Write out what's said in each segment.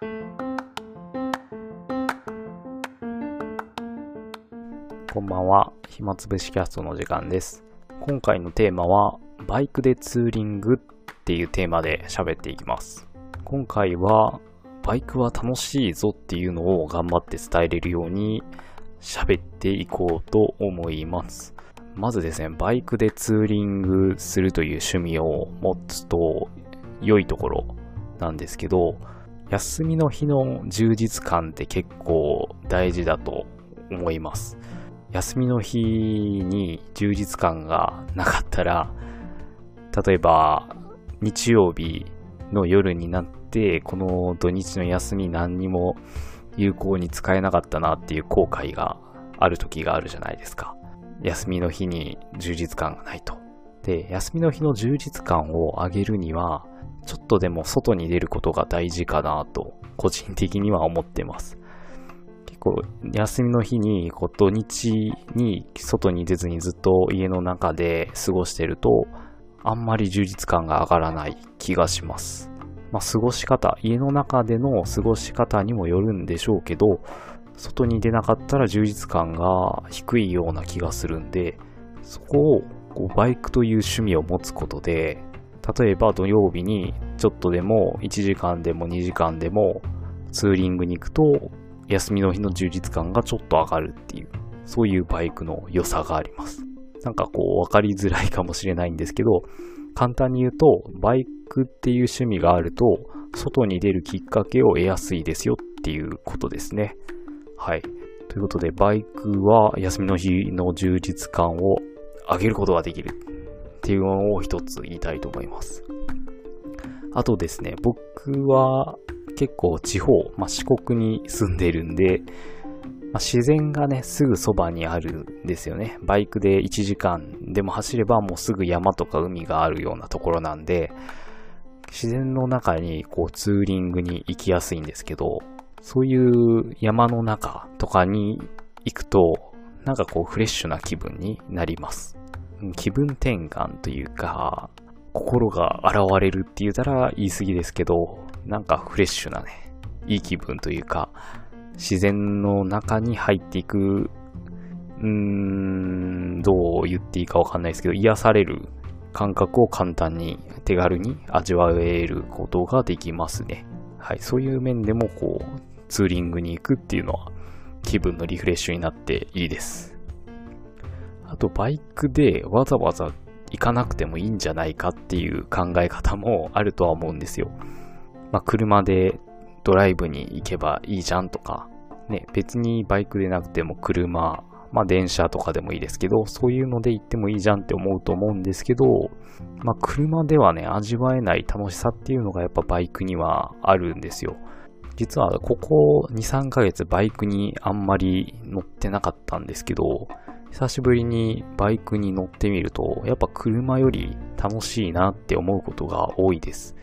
こんばんは。暇つぶしキャストの時間です。今回のテーマは、バイクでツーリングっていうテーマで喋っていきます。今回は、バイクは楽しいぞっていうのを頑張って伝えれるように喋っていこうと思います。まずですね、バイクでツーリングするという趣味を持つと良いところなんですけど、休みの日の充実感って結構大事だと思います。休みの日に充実感がなかったら、例えば日曜日の夜になって、この土日の休み何にも有効に使えなかったなっていう後悔がある時があるじゃないですか。休みの日に充実感がないと。で、休みの日の充実感を上げるには、ちょっとでも外に出ることが大事かなと、個人的には思ってます。結構、休みの日に、こう土日に外に出ずにずっと家の中で過ごしてると、あんまり充実感が上がらない気がします。まあ、過ごし方、家の中での過ごし方にもよるんでしょうけど、外に出なかったら充実感が低いような気がするんで、そこをこうバイクという趣味を持つことで、例えば土曜日にちょっとでも1時間でも2時間でもツーリングに行くと休みの日の充実感がちょっと上がるっていう、そういうバイクの良さがあります。なんかこう分かりづらいかもしれないんですけど、簡単に言うと、バイクっていう趣味があると、外に出るきっかけを得やすいですよっていうことですね。はい。ということで、バイクは休みの日の充実感を上げることができるっていうのを一つ言いたいと思います。あとですね、僕は結構地方、まあ、四国に住んでるんで、まあ、自然がね、すぐそばにあるんですよね。バイクで1時間でも走ればもうすぐ山とか海があるようなところなんで、自然の中にこうツーリングに行きやすいんですけど、そういう山の中とかに行くと、なんかこうフレッシュな気分になります。気分転換というか、心が現れるって言ったら言い過ぎですけど、なんかフレッシュなね、いい気分というか、自然の中に入っていく、うーん、どう言っていいかわかんないですけど、癒される感覚を簡単に手軽に味わえることができますね。はい、そういう面でもこう、ツーリングに行くっていうのは気分のリフレッシュになっていいです。あと、バイクでわざわざ行かなくてもいいんじゃないかっていう考え方もあるとは思うんですよ。まあ、車でドライブに行けばいいじゃんとか、ね、別にバイクでなくても車、まあ電車とかでもいいですけど、そういうので行ってもいいじゃんって思うと思うんですけど、まあ車ではね、味わえない楽しさっていうのがやっぱバイクにはあるんですよ。実はここ2、3ヶ月バイクにあんまり乗ってなかったんですけど、久しぶりにバイクに乗ってみると、やっぱ車より楽しいなって思うことが多いです。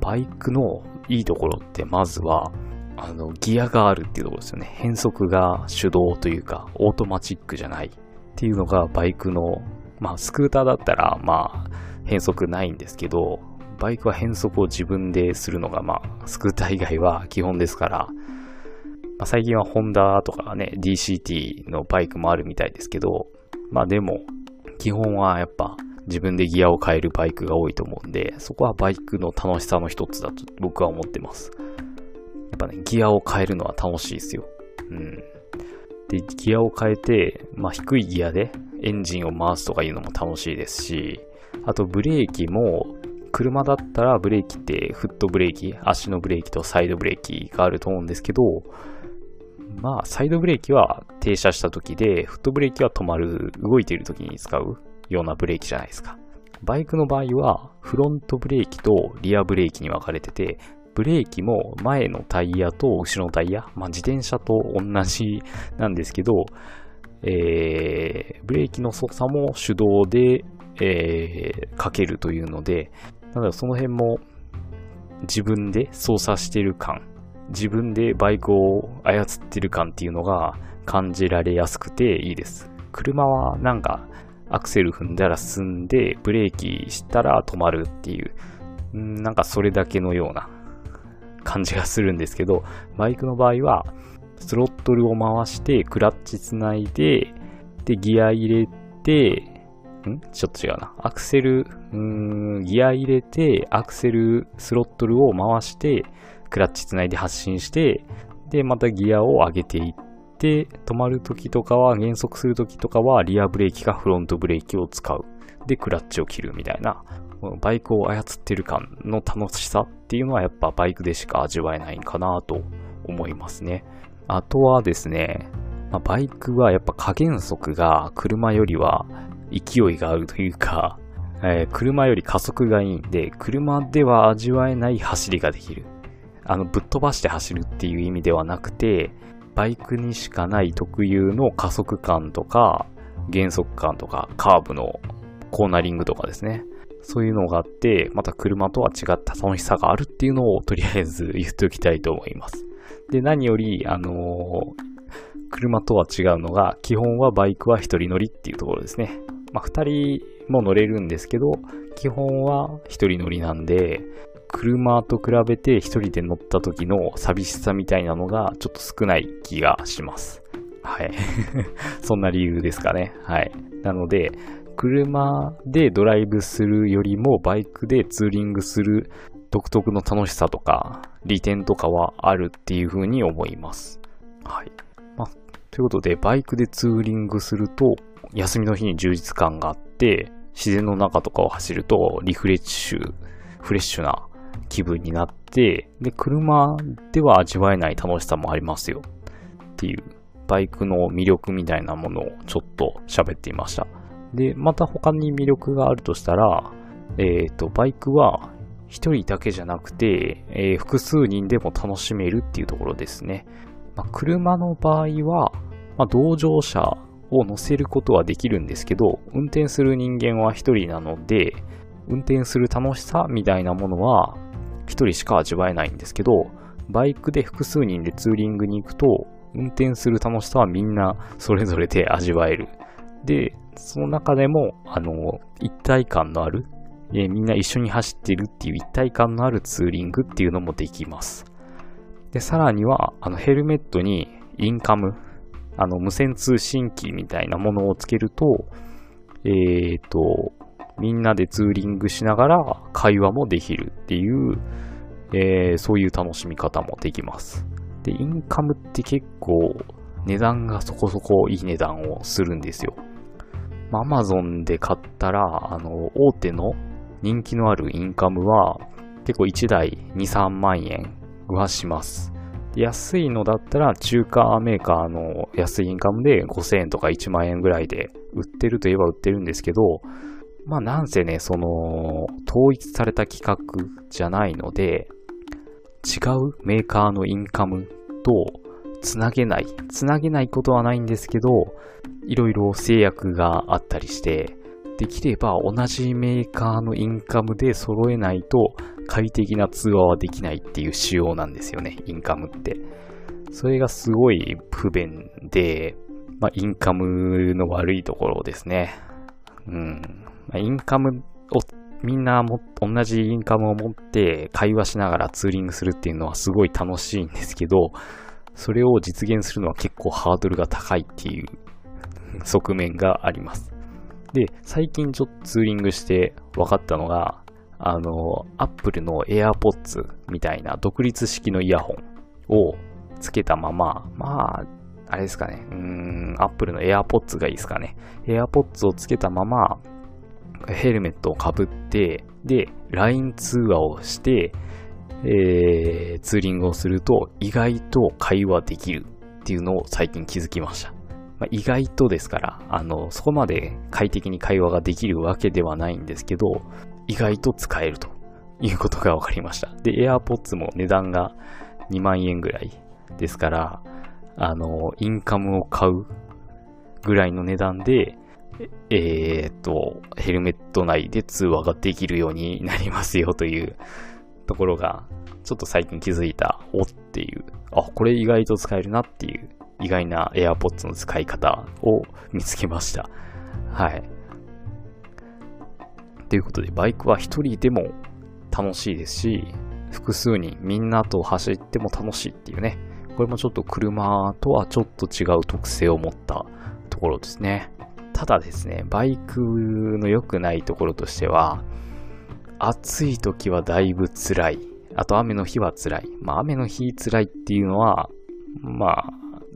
バイクのいいところってまずは、あの、ギアがあるっていうところですよね。変速が手動というか、オートマチックじゃないっていうのがバイクの、まあ、スクーターだったら、まあ、変速ないんですけど、バイクは変速を自分でするのが、まあ、スクーター以外は基本ですから、まあ、最近はホンダとかね、DCT のバイクもあるみたいですけど、まあでも、基本はやっぱ自分でギアを変えるバイクが多いと思うんで、そこはバイクの楽しさの一つだと僕は思ってます。やっぱね、ギアを変えるのは楽しいですよ。うん。で、ギアを変えて、まあ低いギアでエンジンを回すとかいうのも楽しいですし、あとブレーキも、車だったらブレーキってフットブレーキ、足のブレーキとサイドブレーキがあると思うんですけど、まあ、サイドブレーキは停車した時で、フットブレーキは止まる、動いている時に使うようなブレーキじゃないですか。バイクの場合は、フロントブレーキとリアブレーキに分かれてて、ブレーキも前のタイヤと後ろのタイヤ、まあ自転車と同じなんですけど、えー、ブレーキの操作も手動で、えー、かけるというので、なのでその辺も自分で操作してる感、自分でバイクを操ってる感っていうのが感じられやすくていいです。車はなんかアクセル踏んだら進んで、ブレーキしたら止まるっていう、なんかそれだけのような感じがするんですけど、バイクの場合は、スロットルを回して、クラッチつないで、で、ギア入れて、ん？ちょっと違うな。アクセル、うーん、ギア入れて、アクセル、スロットルを回して、クラッチつないで発進して、で、またギアを上げていって、止まるときとかは、減速するときとかは、リアブレーキかフロントブレーキを使う。で、クラッチを切るみたいな、バイクを操ってる感の楽しさっていうのはやっぱバイクでしか味わえないんかなと思いますね。あとはですね、まあ、バイクはやっぱ加減速が車よりは勢いがあるというか、えー、車より加速がいいんで、車では味わえない走りができる。あの、ぶっ飛ばして走るっていう意味ではなくて、バイクにしかない特有の加速感とか、減速感とか、カーブのコーナリングとかですね。そういうのがあって、また車とは違った楽しさがあるっていうのをとりあえず言っておきたいと思います。で、何より、あのー、車とは違うのが、基本はバイクは一人乗りっていうところですね。まあ、二人も乗れるんですけど、基本は一人乗りなんで、車と比べて一人で乗った時の寂しさみたいなのがちょっと少ない気がします。はい。そんな理由ですかね。はい。なので、車でドライブするよりもバイクでツーリングする独特の楽しさとか利点とかはあるっていう風に思います。はい。まあ、ということで、バイクでツーリングすると休みの日に充実感があって、自然の中とかを走るとリフレッシュ、フレッシュな気分になって、で、車では味わえない楽しさもありますよ。っていう、バイクの魅力みたいなものをちょっと喋っていました。で、また他に魅力があるとしたら、えっ、ー、と、バイクは一人だけじゃなくて、えー、複数人でも楽しめるっていうところですね。まあ、車の場合は、まあ、同乗者を乗せることはできるんですけど、運転する人間は一人なので、運転する楽しさみたいなものは一人しか味わえないんですけど、バイクで複数人でツーリングに行くと、運転する楽しさはみんなそれぞれで味わえる。で、その中でも、あの、一体感のある、えみんな一緒に走ってるっていう一体感のあるツーリングっていうのもできます。で、さらには、あの、ヘルメットにインカム、あの、無線通信機みたいなものをつけると、えっ、ー、と、みんなでツーリングしながら会話もできるっていう、えー、そういう楽しみ方もできます。で、インカムって結構値段がそこそこいい値段をするんですよ。アマゾンで買ったら、あの、大手の人気のあるインカムは、結構1台2、3万円はします。安いのだったら中華メーカーの安いインカムで5000円とか1万円ぐらいで売ってるといえば売ってるんですけど、まあなんせね、その、統一された規格じゃないので、違うメーカーのインカムとつなげない。つなげないことはないんですけど、いろいろ制約があったりして、できれば同じメーカーのインカムで揃えないと快適な通話はできないっていう仕様なんですよね、インカムって。それがすごい不便で、まあ、インカムの悪いところですね。うん。まあ、インカムをみんなも同じインカムを持って会話しながらツーリングするっていうのはすごい楽しいんですけど、それを実現するのは結構ハードルが高いっていう側面があります。で、最近ちょっとツーリングして分かったのが、あの、Apple の AirPods みたいな独立式のイヤホンをつけたまま、まあ、あれですかね、うん、Apple の AirPods がいいですかね。AirPods をつけたまま、ヘルメットをかぶって、で、LINE 通話をして、えー、ツーリングをすると意外と会話できるっていうのを最近気づきました。まあ、意外とですから、あの、そこまで快適に会話ができるわけではないんですけど、意外と使えるということが分かりました。で、AirPods も値段が2万円ぐらいですから、あの、インカムを買うぐらいの値段で、えー、っと、ヘルメット内で通話ができるようになりますよというところが、ちょっと最近気づいた、おっていう、あ、これ意外と使えるなっていう意外な AirPods の使い方を見つけました。はい。ということで、バイクは一人でも楽しいですし、複数人みんなと走っても楽しいっていうね。これもちょっと車とはちょっと違う特性を持ったところですね。ただですね、バイクの良くないところとしては、暑い時はだいぶ辛い。あと雨の日は辛い。まあ雨の日辛いっていうのは、ま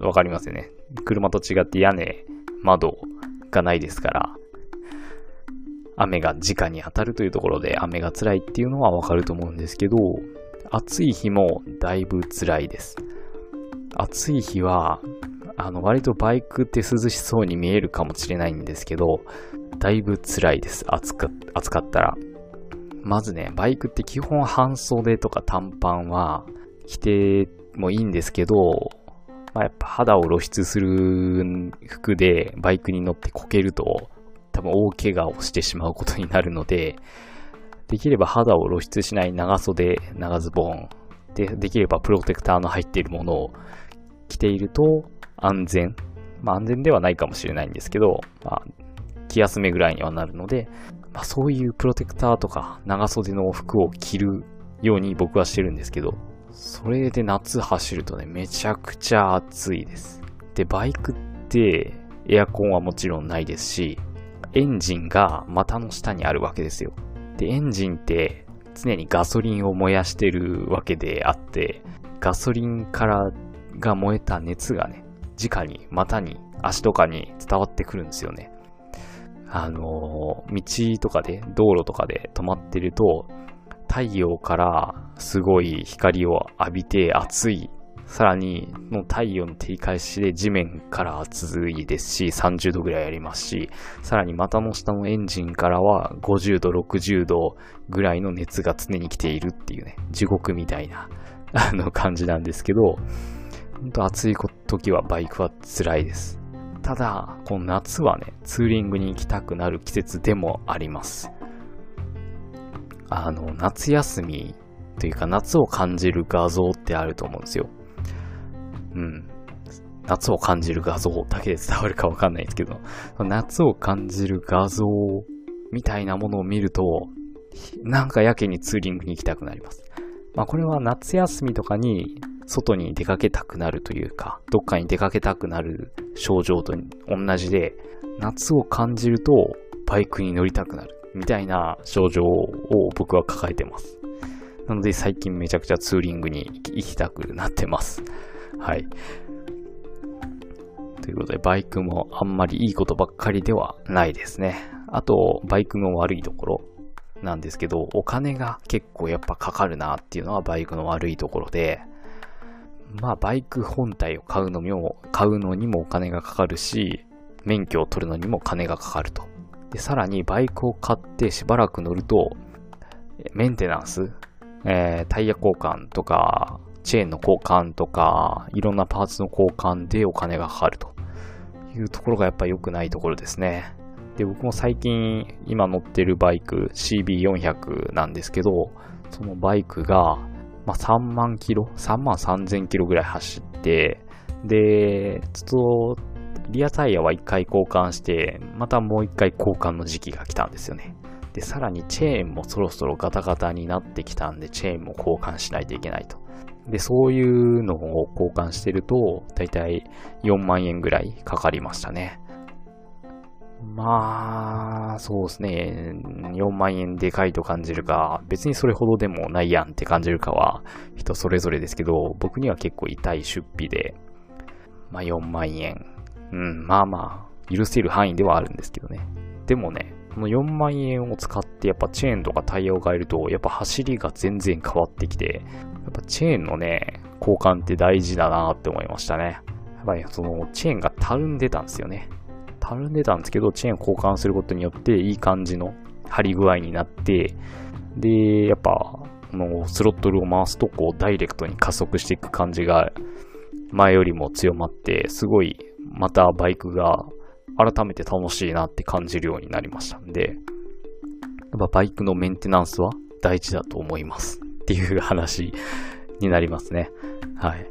あ、わかりますよね。車と違って屋根、窓がないですから、雨が直に当たるというところで雨が辛いっていうのはわかると思うんですけど、暑い日もだいぶ辛いです。暑い日は、あの、割とバイクって涼しそうに見えるかもしれないんですけど、だいぶ辛いです。暑か暑かったら。まずね、バイクって基本半袖とか短パンは着てもいいんですけど、まあ、やっぱ肌を露出する服でバイクに乗ってこけると多分大怪我をしてしまうことになるので、できれば肌を露出しない長袖、長ズボン、で、できればプロテクターの入っているものを着ていると安全。まあ安全ではないかもしれないんですけど、まあ気休めぐらいにはなるので、まあそういうプロテクターとか長袖の服を着るように僕はしてるんですけど、それで夏走るとね、めちゃくちゃ暑いです。で、バイクってエアコンはもちろんないですし、エンジンが股の下にあるわけですよ。で、エンジンって常にガソリンを燃やしてるわけであって、ガソリンからが燃えた熱がね、直に股に足とかに伝わってくるんですよね。あのー、道とかで、道路とかで止まってると、太陽からすごい光を浴びて暑いさらに、の太陽の照り返しで地面から暑いですし、30度ぐらいありますし、さらに股の下のエンジンからは50度、60度ぐらいの熱が常に来ているっていうね、地獄みたいな、あの感じなんですけど、ほんと暑い時はバイクは辛いです。ただ、この夏はね、ツーリングに行きたくなる季節でもあります。あの、夏休みというか夏を感じる画像ってあると思うんですよ。うん。夏を感じる画像だけで伝わるかわかんないですけど、夏を感じる画像みたいなものを見ると、なんかやけにツーリングに行きたくなります。まあこれは夏休みとかに外に出かけたくなるというか、どっかに出かけたくなる症状と同じで、夏を感じるとバイクに乗りたくなるみたいな症状を僕は抱えてます。なので最近めちゃくちゃツーリングに行きたくなってます。はい。ということで、バイクもあんまりいいことばっかりではないですね。あと、バイクの悪いところなんですけど、お金が結構やっぱかかるなっていうのはバイクの悪いところで、まあ、バイク本体を買うのにも、買うのにもお金がかかるし、免許を取るのにも金がかかると。で、さらにバイクを買ってしばらく乗ると、メンテナンス、えー、タイヤ交換とか、チェーンの交換とか、いろんなパーツの交換でお金がかかるというところがやっぱ良くないところですね。で、僕も最近今乗ってるバイク CB400 なんですけど、そのバイクが、まあ、3万キロ ?3 万3000キロぐらい走って、で、ちょっと、リアタイヤは1回交換して、またもう1回交換の時期が来たんですよね。で、さらにチェーンもそろそろガタガタになってきたんで、チェーンも交換しないといけないと。で、そういうのを交換してると、だいたい4万円ぐらいかかりましたね。まあ、そうですね。4万円でかいと感じるか、別にそれほどでもないやんって感じるかは人それぞれですけど、僕には結構痛い出費で、まあ4万円。うん、まあまあ、許せる範囲ではあるんですけどね。でもね、この4万円を使ってやっぱチェーンとかタイヤを変えると、やっぱ走りが全然変わってきて、やっぱチェーンのね、交換って大事だなって思いましたね。やっぱりそのチェーンがたるんでたんですよね。たるんでたんですけど、チェーン交換することによっていい感じの張り具合になって、で、やっぱ、このスロットルを回すとこうダイレクトに加速していく感じが前よりも強まって、すごいまたバイクが改めて楽しいなって感じるようになりましたんで、やっぱバイクのメンテナンスは大事だと思いますっていう話になりますね。はい。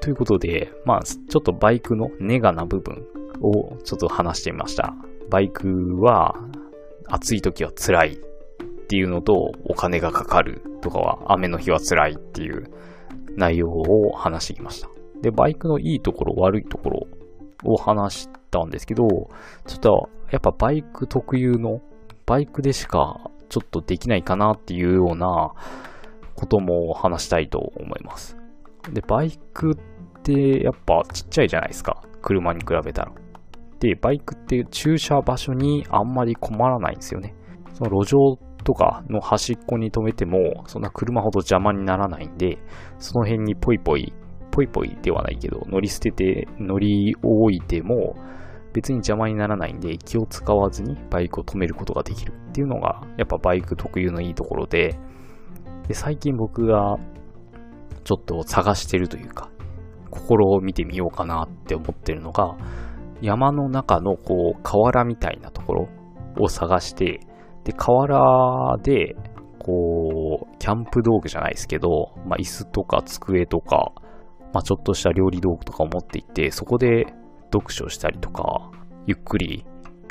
ということで、まあ、ちょっとバイクのネガな部分をちょっと話してみました。バイクは暑い時は辛いっていうのとお金がかかるとかは雨の日は辛いっていう内容を話してきました。で、バイクのいいところ、悪いところを話したんですけど、ちょっとやっぱバイク特有の、バイクでしかちょっとできないかなっていうようなことも話したいと思います。で、バイクってやっぱちっちゃいじゃないですか。車に比べたら。で、バイクって駐車場所にあんまり困らないんですよね。その路上とかの端っこに止めても、そんな車ほど邪魔にならないんで、その辺にポイポイ、ポイポイではないけど、乗り捨てて、乗り置いても、別に邪魔にならないんで、気を使わずにバイクを止めることができるっていうのが、やっぱバイク特有のいいところで、で最近僕がちょっと探してるというか、心を見てみようかなって思ってるのが、山の中のこう河原みたいなところを探して、で、河原で、こう、キャンプ道具じゃないですけど、まあ、椅子とか机とか、まあ、ちょっとした料理道具とかを持っていって、そこで読書したりとか、ゆっくり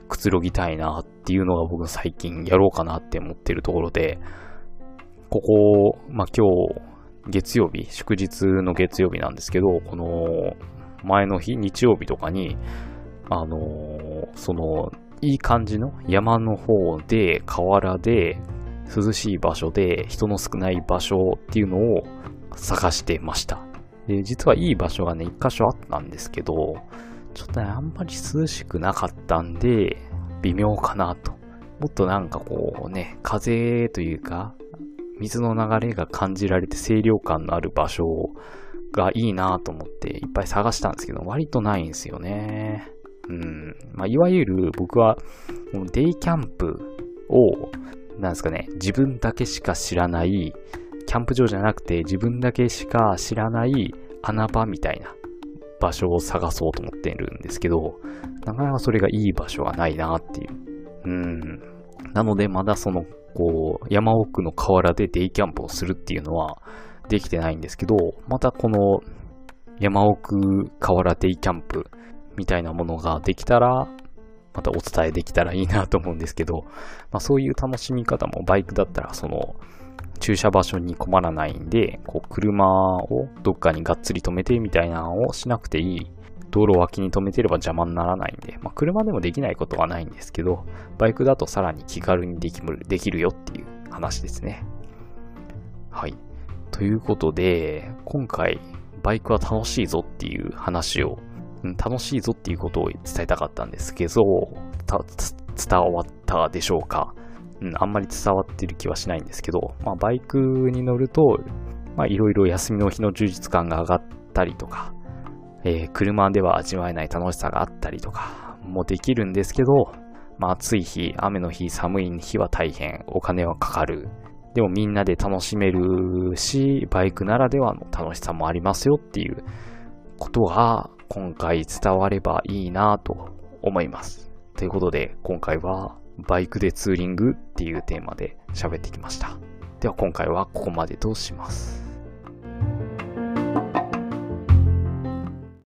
くつろぎたいなっていうのが僕最近やろうかなって思ってるところで、ここ、まあ、今日、月曜日、祝日の月曜日なんですけど、この前の日、日曜日とかに、あのー、その、いい感じの山の方で、河原で、涼しい場所で、人の少ない場所っていうのを探してました。で、実はいい場所がね、一箇所あったんですけど、ちょっとね、あんまり涼しくなかったんで、微妙かなと。もっとなんかこうね、風というか、水の流れが感じられて清涼感のある場所がいいなと思っていっぱい探したんですけど、割とないんですよね。うん。まあ、いわゆる僕は、デイキャンプを、なんですかね、自分だけしか知らない、キャンプ場じゃなくて自分だけしか知らない穴場みたいな場所を探そうと思ってるんですけど、なかなかそれがいい場所がないなっていう。うん。なので、まだその、こう、山奥の河原でデイキャンプをするっていうのはできてないんですけど、またこの山奥河原デイキャンプみたいなものができたら、またお伝えできたらいいなと思うんですけど、まあそういう楽しみ方もバイクだったら、その、駐車場所に困らないんで、こう、車をどっかにがっつり止めてみたいなのをしなくていい。道路脇に止めてれば邪魔にならないんで、まあ、車でもできないことはないんですけど、バイクだとさらに気軽にできるできるよっていう話ですね。はい。ということで、今回、バイクは楽しいぞっていう話を楽しいぞっていうことを伝えたかったんですけど、伝わったでしょうか、うん、あんまり伝わってる気はしないんですけど、まあ、バイクに乗ると、まあ、いろいろ休みの日の充実感が上がったりとか、えー、車では味わえない楽しさがあったりとかもできるんですけど、まあ、暑い日、雨の日、寒い日は大変、お金はかかる。でもみんなで楽しめるし、バイクならではの楽しさもありますよっていうことが今回伝わればいいなと思います。ということで、今回はバイクでツーリングっていうテーマで喋ってきました。では今回はここまでとします。